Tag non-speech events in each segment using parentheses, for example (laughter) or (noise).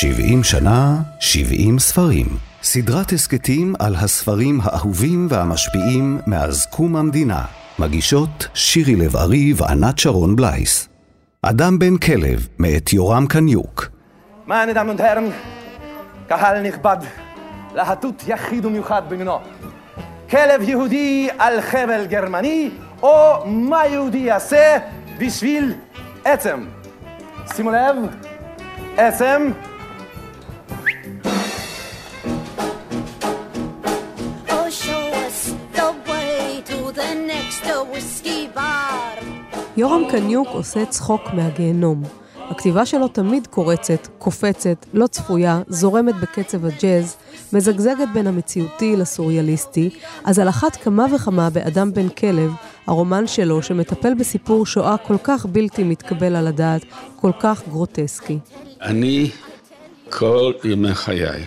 70 שנה, 70 ספרים. סדרת הסכתים על הספרים האהובים והמשפיעים מאז קום המדינה. מגישות שירי לב-ארי וענת שרון בלייס. אדם בן כלב, מאת יורם קניוק. meine Damen und Herren, קהל נכבד, להטוט יחיד ומיוחד במינו. כלב יהודי על חבל גרמני, או מה יהודי יעשה בשביל עצם. שימו לב, עצם. Whiskey bar. יורם קניוק עושה צחוק מהגיהנום. הכתיבה שלו תמיד קורצת, קופצת, לא צפויה, זורמת בקצב הג'אז, מזגזגת בין המציאותי לסוריאליסטי, אז על אחת כמה וכמה באדם בן כלב, הרומן שלו שמטפל בסיפור שואה כל כך בלתי מתקבל על הדעת, כל כך גרוטסקי. אני כל ימי חיי,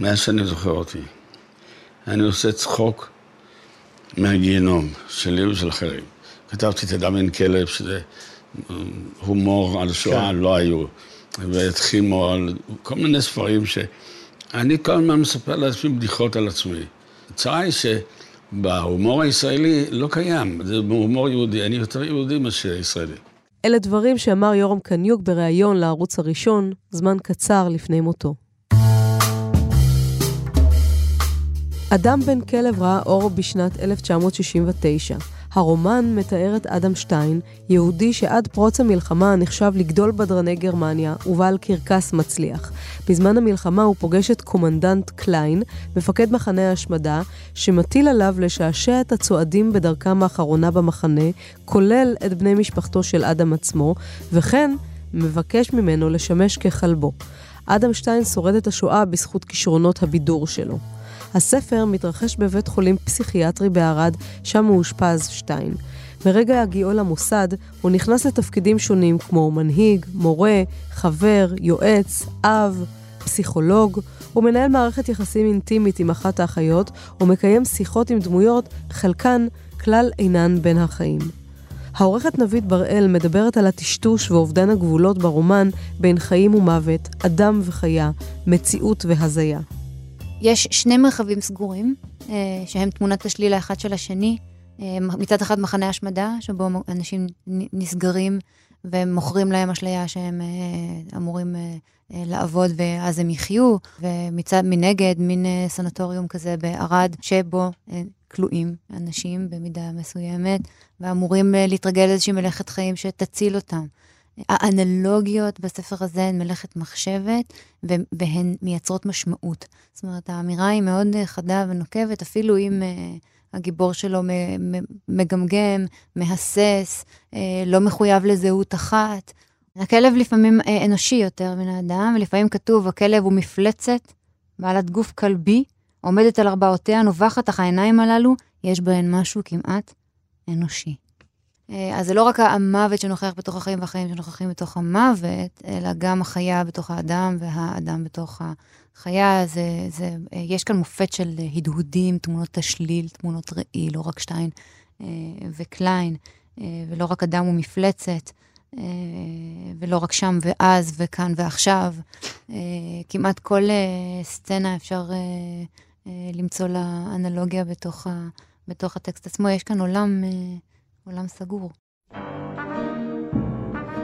מאז שאני זוכר אותי, אני עושה צחוק מהגיהנום שלי ושל אחרים. כתבתי את אדם אין כלב, שזה אה, הומור על שואה, לא היו, ואת חימו, על כל מיני ספרים שאני כל הזמן מספר לעצמי בדיחות על עצמי. הצרה היא שבהומור הישראלי לא קיים, זה הומור יהודי, אני יותר יהודי מאשר ישראלי. אלה דברים שאמר יורם קניוק בריאיון לערוץ הראשון, זמן קצר לפני מותו. אדם בן כלב ראה אור בשנת 1969. הרומן מתאר את אדם שטיין, יהודי שעד פרוץ המלחמה נחשב לגדול בדרני גרמניה ובעל קרקס מצליח. בזמן המלחמה הוא פוגש את קומנדנט קליין, מפקד מחנה ההשמדה, שמטיל עליו לשעשע את הצועדים בדרכם האחרונה במחנה, כולל את בני משפחתו של אדם עצמו, וכן מבקש ממנו לשמש ככלבו. אדם שטיין שורד את השואה בזכות כישרונות הבידור שלו. הספר מתרחש בבית חולים פסיכיאטרי בערד, שם מאושפז שטיין. מרגע הגיעו למוסד, הוא נכנס לתפקידים שונים כמו מנהיג, מורה, חבר, יועץ, אב, פסיכולוג. הוא מנהל מערכת יחסים אינטימית עם אחת האחיות, ומקיים שיחות עם דמויות, חלקן כלל אינן בין החיים. העורכת נבית בראל מדברת על הטשטוש ואובדן הגבולות ברומן בין חיים ומוות, אדם וחיה, מציאות והזיה. יש שני מרחבים סגורים, אה, שהם תמונת השליל האחד של השני. אה, מצד אחד מחנה השמדה, שבו אנשים נסגרים ומוכרים להם אשליה שהם אה, אמורים לעבוד ואז הם יחיו, ומצד מנגד מין סנטוריום כזה בערד, שבו כלואים אנשים במידה מסוימת, ואמורים להתרגל לאיזושהי מלאכת חיים שתציל אותם. האנלוגיות בספר הזה הן מלאכת מחשבת, והן מייצרות משמעות. זאת אומרת, האמירה היא מאוד חדה ונוקבת, אפילו אם uh, הגיבור שלו מגמגם, מהסס, uh, לא מחויב לזהות אחת. הכלב לפעמים uh, אנושי יותר מן האדם, ולפעמים כתוב, הכלב הוא מפלצת, בעלת גוף כלבי, עומדת על ארבעותיה, נובחת, אך העיניים הללו, יש בהן משהו כמעט אנושי. אה, אז זה לא רק המוות שנוכח בתוך החיים והחיים שנוכחים בתוך המוות, אלא גם החיה בתוך האדם והאדם בתוך החיה. זה, זה, אה, יש כאן מופת של הדהודים, תמונות תשליל, תמונות ראי, לא רק שטיין אה, וקליין, ולא רק אדם ומפלצת. ולא רק שם ואז וכאן ועכשיו. כמעט כל סצנה אפשר למצוא לה אנלוגיה בתוך, בתוך הטקסט עצמו. יש כאן עולם עולם סגור.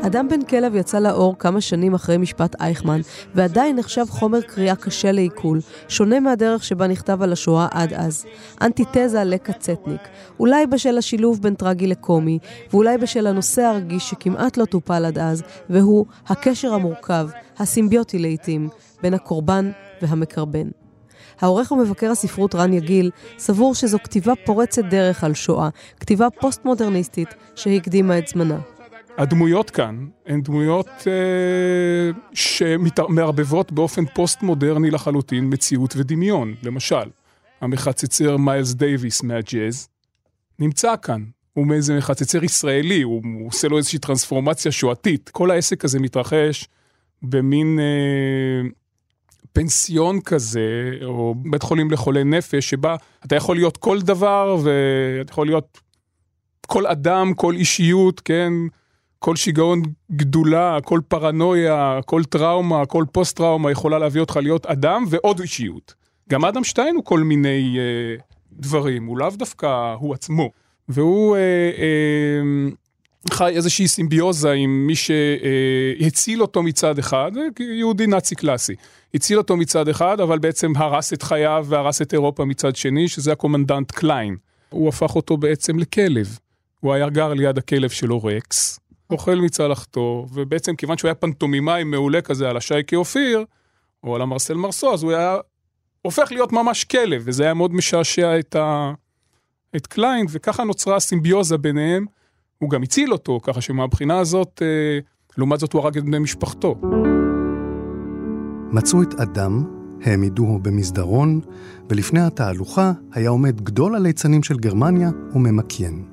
אדם בן כלב יצא לאור כמה שנים אחרי משפט אייכמן, ועדיין נחשב חומר קריאה קשה לעיכול, שונה מהדרך שבה נכתב על השואה עד אז. אנטיתזה לקצטניק, אולי בשל השילוב בין טרגי לקומי, ואולי בשל הנושא הרגיש שכמעט לא טופל עד אז, והוא הקשר המורכב, הסימביוטי לעיתים, בין הקורבן והמקרבן. העורך ומבקר הספרות רן יגיל סבור שזו כתיבה פורצת דרך על שואה, כתיבה פוסט-מודרניסטית שהקדימה את זמנה. הדמויות כאן הן דמויות אה, שמערבבות באופן פוסט-מודרני לחלוטין מציאות ודמיון. למשל, המחצצר מיילס דייוויס מהג'אז נמצא כאן. הוא מאיזה מחצצר ישראלי, הוא, הוא עושה לו איזושהי טרנספורמציה שואתית. כל העסק הזה מתרחש במין אה, פנסיון כזה, או בית חולים לחולי נפש, שבה אתה יכול להיות כל דבר, ואתה יכול להיות כל אדם, כל אישיות, כן? כל שיגעון גדולה, כל פרנויה, כל טראומה, כל פוסט-טראומה יכולה להביא אותך להיות אדם ועוד אישיות. גם אדם שטיין הוא כל מיני אה, דברים, הוא לאו דווקא הוא עצמו. והוא אה, אה, חי איזושהי סימביוזה עם מי שהציל אותו מצד אחד, יהודי נאצי קלאסי. הציל אותו מצד אחד, אבל בעצם הרס את חייו והרס את אירופה מצד שני, שזה הקומנדנט קליין. הוא הפך אותו בעצם לכלב. הוא היה גר ליד הכלב שלו רקס, אוכל מצלחתו, ובעצם כיוון שהוא היה פנטומימאי מעולה כזה על השייקי אופיר, או על המרסל מרסו, אז הוא היה הופך להיות ממש כלב, וזה היה מאוד משעשע את, ה... את קליין, וככה נוצרה סימביוזה ביניהם. הוא גם הציל אותו, ככה שמהבחינה הזאת, אה, לעומת זאת הוא הרג את בני משפחתו. מצאו את אדם, העמידוהו במסדרון, ולפני התהלוכה היה עומד גדול הליצנים של גרמניה וממקיין.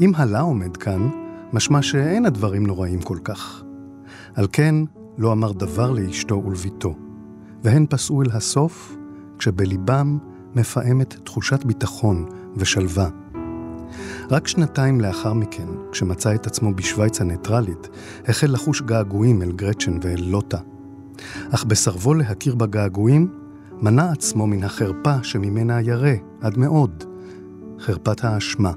אם הלה עומד כאן, משמע שאין הדברים נוראים כל כך. על כן, לא אמר דבר לאשתו ולביתו, והן פסעו אל הסוף, כשבליבם מפעמת תחושת ביטחון ושלווה. רק שנתיים לאחר מכן, כשמצא את עצמו בשוויץ הניטרלית, החל לחוש געגועים אל גרצ'ן ואל לוטה. אך בסרבו להכיר בגעגועים, מנע עצמו מן החרפה שממנה ירא עד מאוד, חרפת האשמה.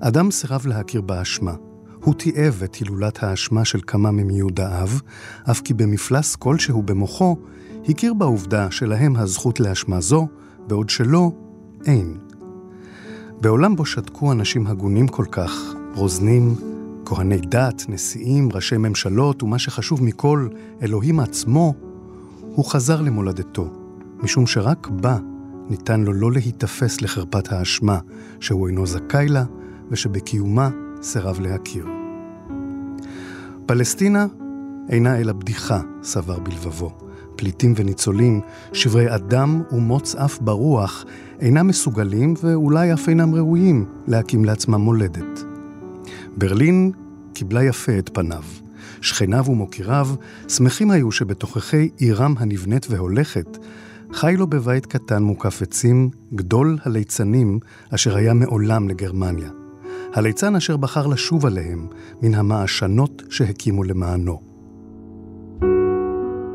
אדם סירב להכיר באשמה. הוא תיעב את הילולת האשמה של כמה ממיודעיו, אף כי במפלס כלשהו במוחו, הכיר בעובדה שלהם הזכות לאשמה זו, בעוד שלא, אין. בעולם בו שתקו אנשים הגונים כל כך, רוזנים, כהני דת, נשיאים, ראשי ממשלות, ומה שחשוב מכל, אלוהים עצמו, הוא חזר למולדתו, משום שרק בה ניתן לו לא להיתפס לחרפת האשמה שהוא אינו זכאי לה, ושבקיומה סירב להכיר. פלסטינה אינה אלא בדיחה, סבר בלבבו. פליטים וניצולים, שברי אדם ומוץ אף ברוח, אינם מסוגלים ואולי אף אינם ראויים להקים לעצמם מולדת. ברלין קיבלה יפה את פניו. שכניו ומוקיריו שמחים היו שבתוככי עירם הנבנית והולכת, חי לו בבית קטן מוקף עצים גדול הליצנים אשר היה מעולם לגרמניה. הליצן אשר בחר לשוב עליהם מן המעשנות שהקימו למענו.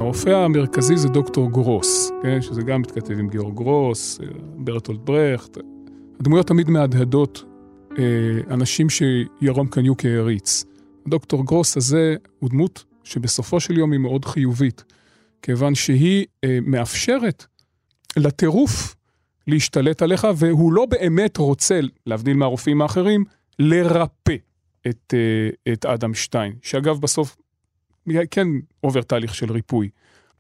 הרופא המרכזי זה דוקטור גרוס, כן? שזה גם מתכתב עם גיאורג גרוס, ברטולד ברכט. הדמויות תמיד מהדהדות אה, אנשים שירום קניוק העריץ. דוקטור גרוס הזה הוא דמות שבסופו של יום היא מאוד חיובית, כיוון שהיא אה, מאפשרת לטירוף להשתלט עליך, והוא לא באמת רוצה, להבדיל מהרופאים האחרים, לרפא את, אה, את אדם שטיין, שאגב בסוף כן עובר תהליך של ריפוי,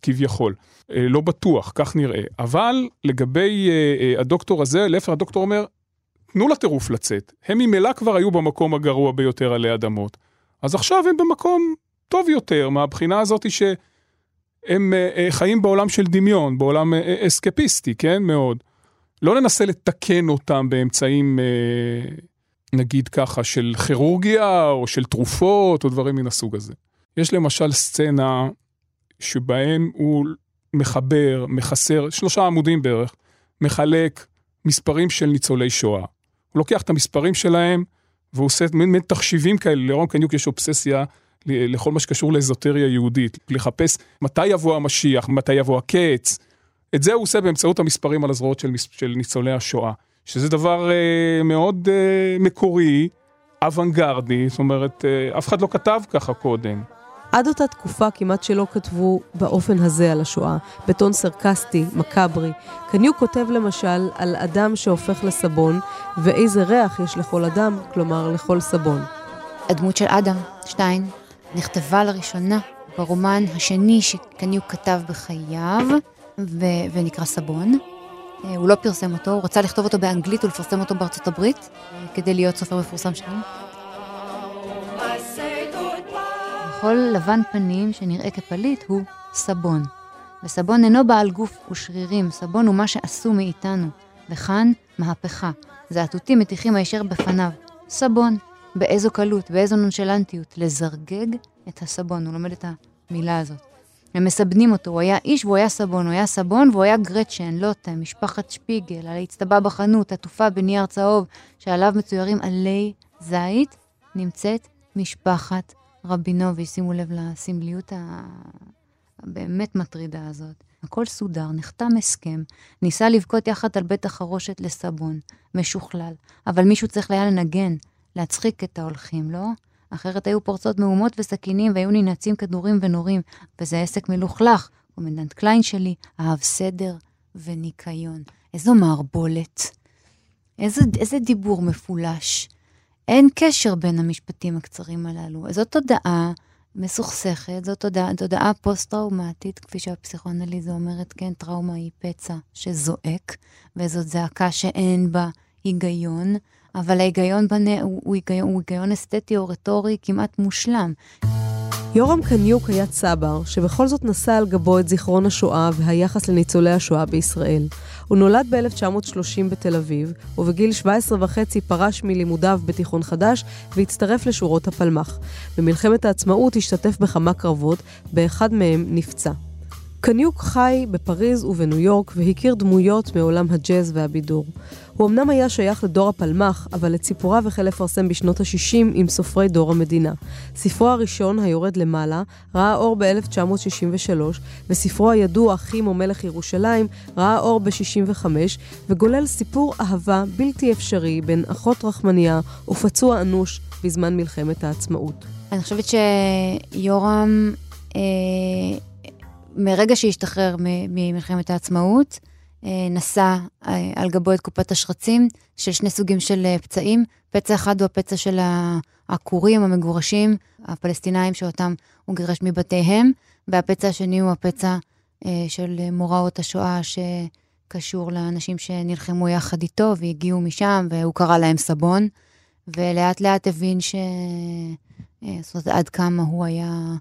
כביכול. אה, לא בטוח, כך נראה. אבל לגבי אה, הדוקטור הזה, להפך הדוקטור אומר, תנו לטירוף לצאת. הם ממילא כבר היו במקום הגרוע ביותר עלי אדמות. אז עכשיו הם במקום טוב יותר, מהבחינה הזאת שהם חיים בעולם של דמיון, בעולם אסקפיסטי, כן? מאוד. לא ננסה לתקן אותם באמצעים נגיד ככה, של כירורגיה או של תרופות או דברים מן הסוג הזה. יש למשל סצנה שבהם הוא מחבר, מחסר, שלושה עמודים בערך, מחלק מספרים של ניצולי שואה. הוא לוקח את המספרים שלהם והוא עושה מין, מין תחשיבים כאלה, לרון קניוק יש אובססיה לכל מה שקשור לאזוטריה יהודית, לחפש מתי יבוא המשיח, מתי יבוא הקץ. את זה הוא עושה באמצעות המספרים על הזרועות של, של ניצולי השואה. שזה דבר אה, מאוד אה, מקורי, אוונגרדי, זאת אומרת, אה, אף אחד לא כתב ככה קודם. עד אותה תקופה כמעט שלא כתבו באופן הזה על השואה, בטון סרקסטי, מקאברי. קניוק כותב למשל על אדם שהופך לסבון, ואיזה ריח יש לכל אדם, כלומר לכל סבון. הדמות של אדם, שטיין, נכתבה לראשונה ברומן השני שקניוק כתב בחייו, ו- ונקרא סבון. אה, הוא לא פרסם אותו, הוא רצה לכתוב אותו באנגלית ולפרסם אותו בארצות הברית, אה, כדי להיות סופר מפורסם שם. בכל לבן פנים שנראה כפליט הוא סבון. וסבון אינו בעל גוף ושרירים, סבון הוא מה שעשו מאיתנו. וכאן, מהפכה. זעתותים מתיחים הישר בפניו. סבון. באיזו קלות, באיזו נונשלנטיות, לזרגג את הסבון. הוא לומד את המילה הזאת. הם מסבנים אותו, הוא היה איש והוא היה סבון, הוא היה סבון והוא היה גרצ'ן, לוטם, משפחת שפיגל, על האצטבה בחנות, עטופה בנייר צהוב, שעליו מצוירים עלי זית, נמצאת משפחת רבינוביץ', שימו לב לסמליות הבאמת מטרידה הזאת. הכל סודר, נחתם הסכם, ניסה לבכות יחד על בית החרושת לסבון, משוכלל, אבל מישהו צריך היה לנגן, להצחיק את ההולכים, לא? אחרת היו פורצות מהומות וסכינים והיו ננעצים כדורים ונורים, וזה עסק מלוכלך. קומנדנט קליין שלי אהב סדר וניקיון. איזו מערבולת. איזה, איזה דיבור מפולש. אין קשר בין המשפטים הקצרים הללו. זאת תודעה מסוכסכת, זאת תודעה, תודעה פוסט-טראומטית, כפי שהפסיכואנליזה אומרת, כן, טראומה היא פצע שזועק, וזאת זעקה שאין בה היגיון, אבל ההיגיון בנה הוא, הוא, היגיון, הוא היגיון אסתטי או רטורי כמעט מושלם. יורם קניוק היה צבר, שבכל זאת נשא על גבו את זיכרון השואה והיחס לניצולי השואה בישראל. הוא נולד ב-1930 בתל אביב, ובגיל 17 וחצי פרש מלימודיו בתיכון חדש והצטרף לשורות הפלמ"ח. במלחמת העצמאות השתתף בכמה קרבות, באחד מהם נפצע. קניוק חי בפריז ובניו יורק והכיר דמויות מעולם הג'אז והבידור. הוא אמנם היה שייך לדור הפלמ"ח, אבל את סיפוריו החל לפרסם בשנות ה-60 עם סופרי דור המדינה. ספרו הראשון, היורד למעלה, ראה אור ב-1963, וספרו הידוע, אחים או מלך ירושלים, ראה אור ב-65, וגולל סיפור אהבה בלתי אפשרי בין אחות רחמניה ופצוע אנוש בזמן מלחמת העצמאות. אני חושבת שיורם, אה, מרגע שהשתחרר ממלחמת העצמאות, נשא אה, על גבו את קופת השרצים של שני סוגים של אה, פצעים. פצע אחד הוא הפצע של העקורים, המגורשים, הפלסטינאים שאותם הוא גירש מבתיהם, והפצע השני הוא הפצע של מוראות השואה שקשור לאנשים שנלחמו יחד איתו והגיעו משם, והוא קרא להם סבון, ולאט לאט הבין ש... זאת אומרת, עד כמה הוא היה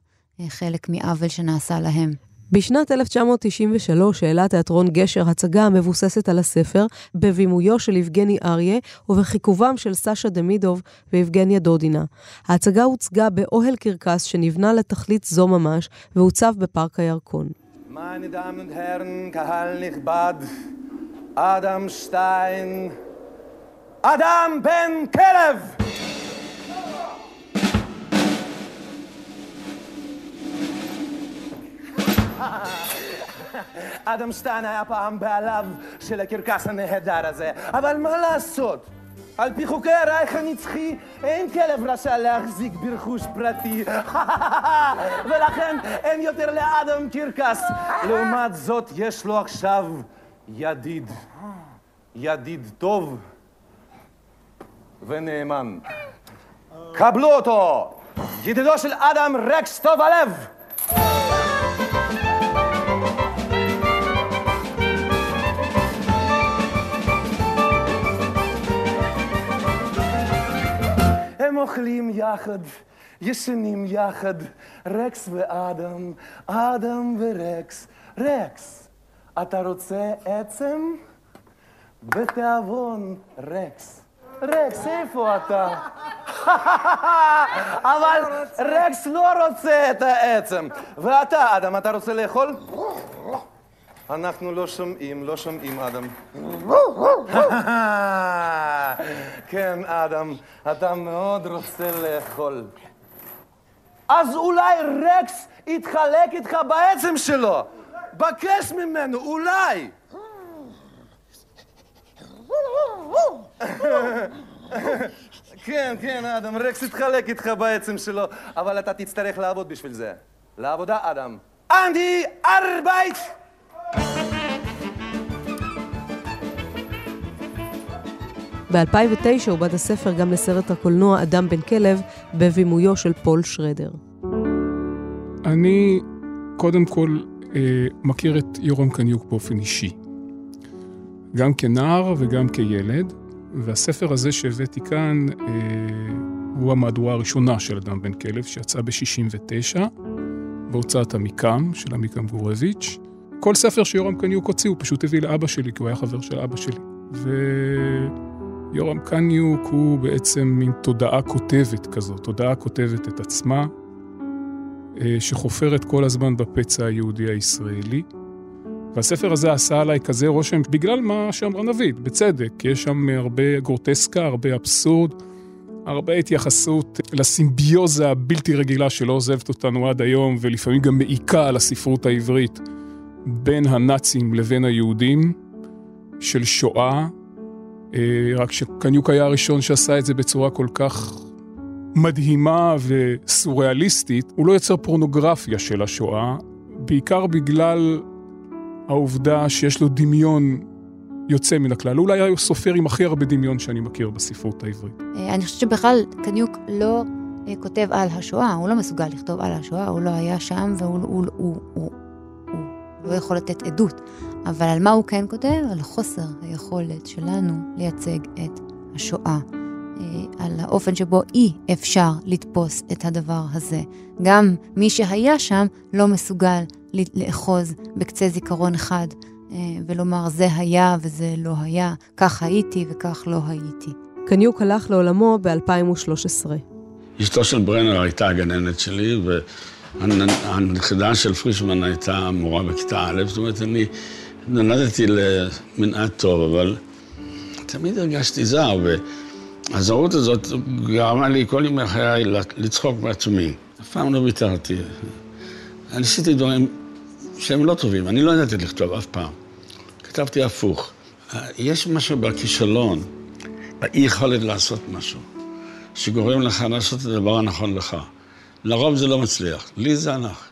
חלק מעוול שנעשה להם. בשנת 1993 העלה תיאטרון גשר הצגה המבוססת על הספר, בבימויו של יבגני אריה ובחיכובם של סשה דמידוב ויבגניה דודינה. ההצגה הוצגה באוהל קרקס שנבנה לתכלית זו ממש, והוצב בפארק הירקון. אדם שטיין, אדם בן כלב! (laughs) אדם שטיין היה פעם בעליו של הקרקס הנהדר הזה, אבל מה לעשות? על פי חוקי הרייך הנצחי אין כלב רשע להחזיק ברכוש פרטי. (laughs) ולכן אין יותר לאדם קרקס. לעומת זאת יש לו עכשיו ידיד. ידיד טוב ונאמן. קבלו אותו! ידידו של אדם רקס טוב הלב אוכלים יחד, ישנים יחד, רקס ואדם, אדם ורקס. רקס, אתה רוצה עצם? בתיאבון, רקס. רקס, איפה אתה? (laughs) אבל רקס לא רוצה את העצם. ואתה, אדם, אתה רוצה לאכול? אנחנו לא שומעים, לא שומעים, אדם. (laughs) כן, אדם, אתה מאוד רוצה לאכול. אז אולי רקס יתחלק איתך בעצם שלו. בקש ממנו, אולי. כן, כן, אדם, רקס יתחלק איתך בעצם שלו, אבל אתה תצטרך לעבוד בשביל זה. לעבודה, אדם. An die Arbeit! ב-2009 עובד הספר גם לסרט הקולנוע אדם בן כלב, בבימויו של פול שרדר. אני קודם כל אה, מכיר את יורם קניוק באופן אישי. גם כנער וגם כילד, והספר הזה שהבאתי כאן אה, הוא המהדורה הראשונה של אדם בן כלב, שיצאה ב-69, בהוצאת עמיקם של עמיקם גורביץ'. כל ספר שיורם קניוק הוציא הוא פשוט הביא לאבא שלי, כי הוא היה חבר של אבא שלי. ויורם קניוק הוא בעצם מין תודעה כותבת כזאת, תודעה כותבת את עצמה, אה, שחופרת כל הזמן בפצע היהודי הישראלי. והספר הזה עשה עליי כזה רושם בגלל מה שאמרה נבית, בצדק, יש שם הרבה גרוטסקה, הרבה אבסורד, הרבה התייחסות לסימביוזה הבלתי רגילה שלא עוזבת אותנו עד היום, ולפעמים גם מעיקה על הספרות העברית בין הנאצים לבין היהודים, של שואה, אה, רק שקניוק היה הראשון שעשה את זה בצורה כל כך מדהימה וסוריאליסטית, הוא לא יוצר פורנוגרפיה של השואה, בעיקר בגלל העובדה שיש לו דמיון יוצא מן הכלל. אולי היה סופר עם הכי הרבה דמיון שאני מכיר בספרות העברית. אה, אני חושבת שבכלל קניוק לא אה, כותב על השואה, הוא לא מסוגל לכתוב על השואה, הוא לא היה שם והוא הוא, הוא, הוא, הוא לא יכול לתת עדות. אבל על מה הוא כן כותב? על חוסר היכולת שלנו לייצג את השואה. אה, על האופן שבו אי אפשר לתפוס את הדבר הזה. גם מי שהיה שם לא מסוגל לאחוז בקצה זיכרון אחד אה, ולומר זה היה וזה לא היה, כך הייתי וכך לא הייתי. קניוק הלך לעולמו ב-2013. אשתו של ברנר הייתה הגננת שלי, והנכדה של פרישמן הייתה מורה בכיתה א', זאת אומרת, אני נולדתי למנעד טוב, אבל תמיד הרגשתי זר, והזרות הזאת גרמה לי כל ימי חיי לצחוק בעצמי. אף פעם לא ויתרתי. אני עשיתי דברים שהם לא טובים, אני לא ידעתי לכתוב אף פעם. כתבתי הפוך. יש משהו בכישלון, באי יכולת לעשות משהו, שגורם לך לעשות את הדבר הנכון לך. לרוב זה לא מצליח, לי זה הלך.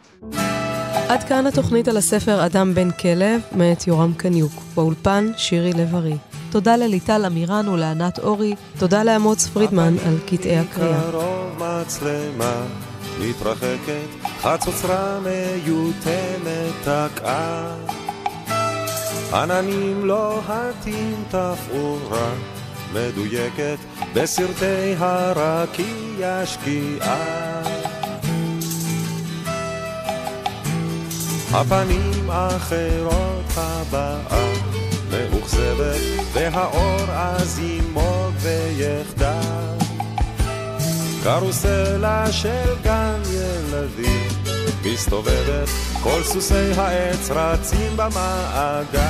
עד כאן התוכנית על הספר אדם בן כלב, מאת יורם קניוק. באולפן, שירי לב-ארי. תודה לליטל אמירן ולענת אורי, תודה לאמוץ פרידמן על קטעי הקריאה. מתרחקת, חצוצרה מיותמת תקעה. עננים לוהטים תפאורה מדויקת בסרטי הרקיע שקיעה. הפנים אחרות הבאה מאוכזבת והאור אז ימוג ויחדל קרוסלה של גן ילדים מסתובבת, כל סוסי העץ רצים במעגל.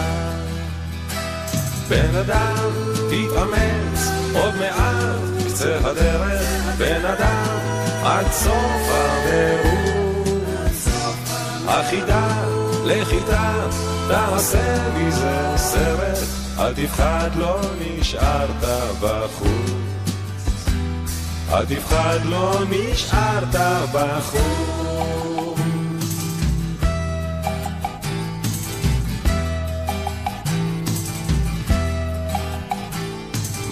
בן אדם, תתאמץ, עוד מעט קצה הדרך, בן אדם, עד סוף המרוץ. החידה, לכיתה, תעשה מזה סרט, אל תפחד, לא נשארת בחוץ. אל תפחד, לא נשארת בחוץ.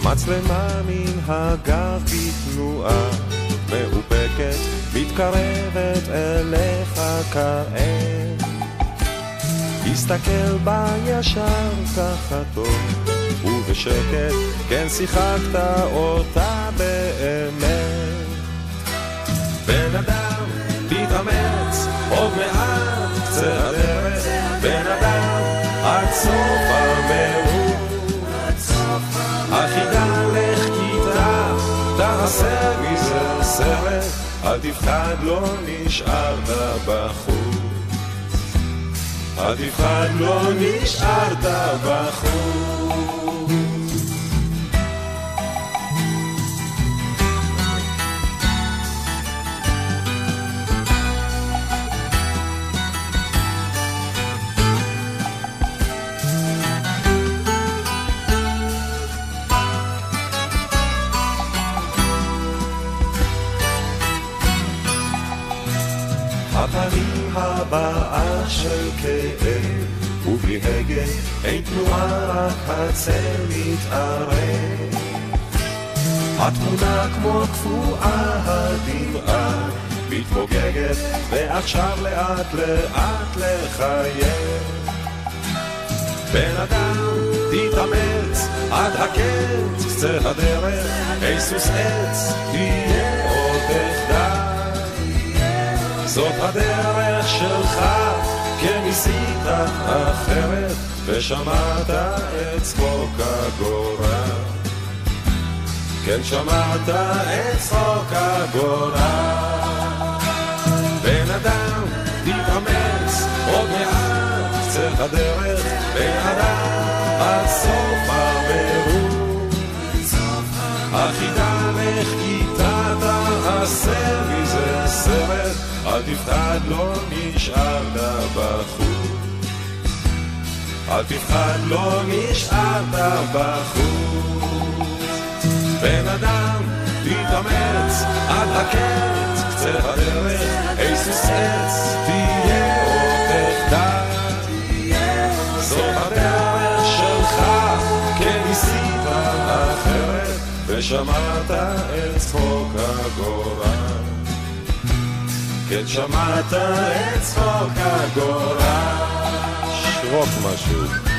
מצלמה מן הגב בתנועה מאופקת, מתקרבת אליך כעת. הסתכל בה ישר ככה טוב, ובשקט, כן שיחקת אותה באמת. בן אדם, תתאמץ, עוד מעט קצה הדרך, בן אדם, עד סוף המרוץ. החידה לך כיתה, תעשה מזה סרט, אל תפחד, לא נשארת בחוץ. אל תפחד, לא נשארת בחוץ. הבאה של כאב, ובלי הגה אין תנועה, רק הצל מתערב. התמונה כמו קפואה הדמעה, מתפוגגת, ועכשיו לאט לאט לחייב. בן אדם, תתאמץ, עד הקץ, קצה הדרך, היסוס עץ, תהיה עוד תחדל. זאת הדרך שלך, כן ניסית אחרת, ושמעת את צחוק הגורל. כן שמעת את צחוק הגורל. בן אדם, תתאמץ, עוד מעט קצה הדרך, בן אדם, עד סוף המרוץ. החידה אתה תעשה מזה סרט, אל תפחד, לא נשארת בחוץ. אל תפחד, לא נשארת בחוץ. בן אדם, תתאמץ עד הקץ, קצה הדרך, היסוס עץ, תהיה או תחדל. זאת הדרך שלך, כן אחרת, ושמעת את צחוק הגורל. כן שמעת את צחוק הגורל. שרוק משהו.